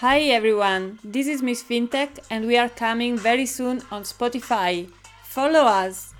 Hi everyone, this is Miss Fintech and we are coming very soon on Spotify. Follow us!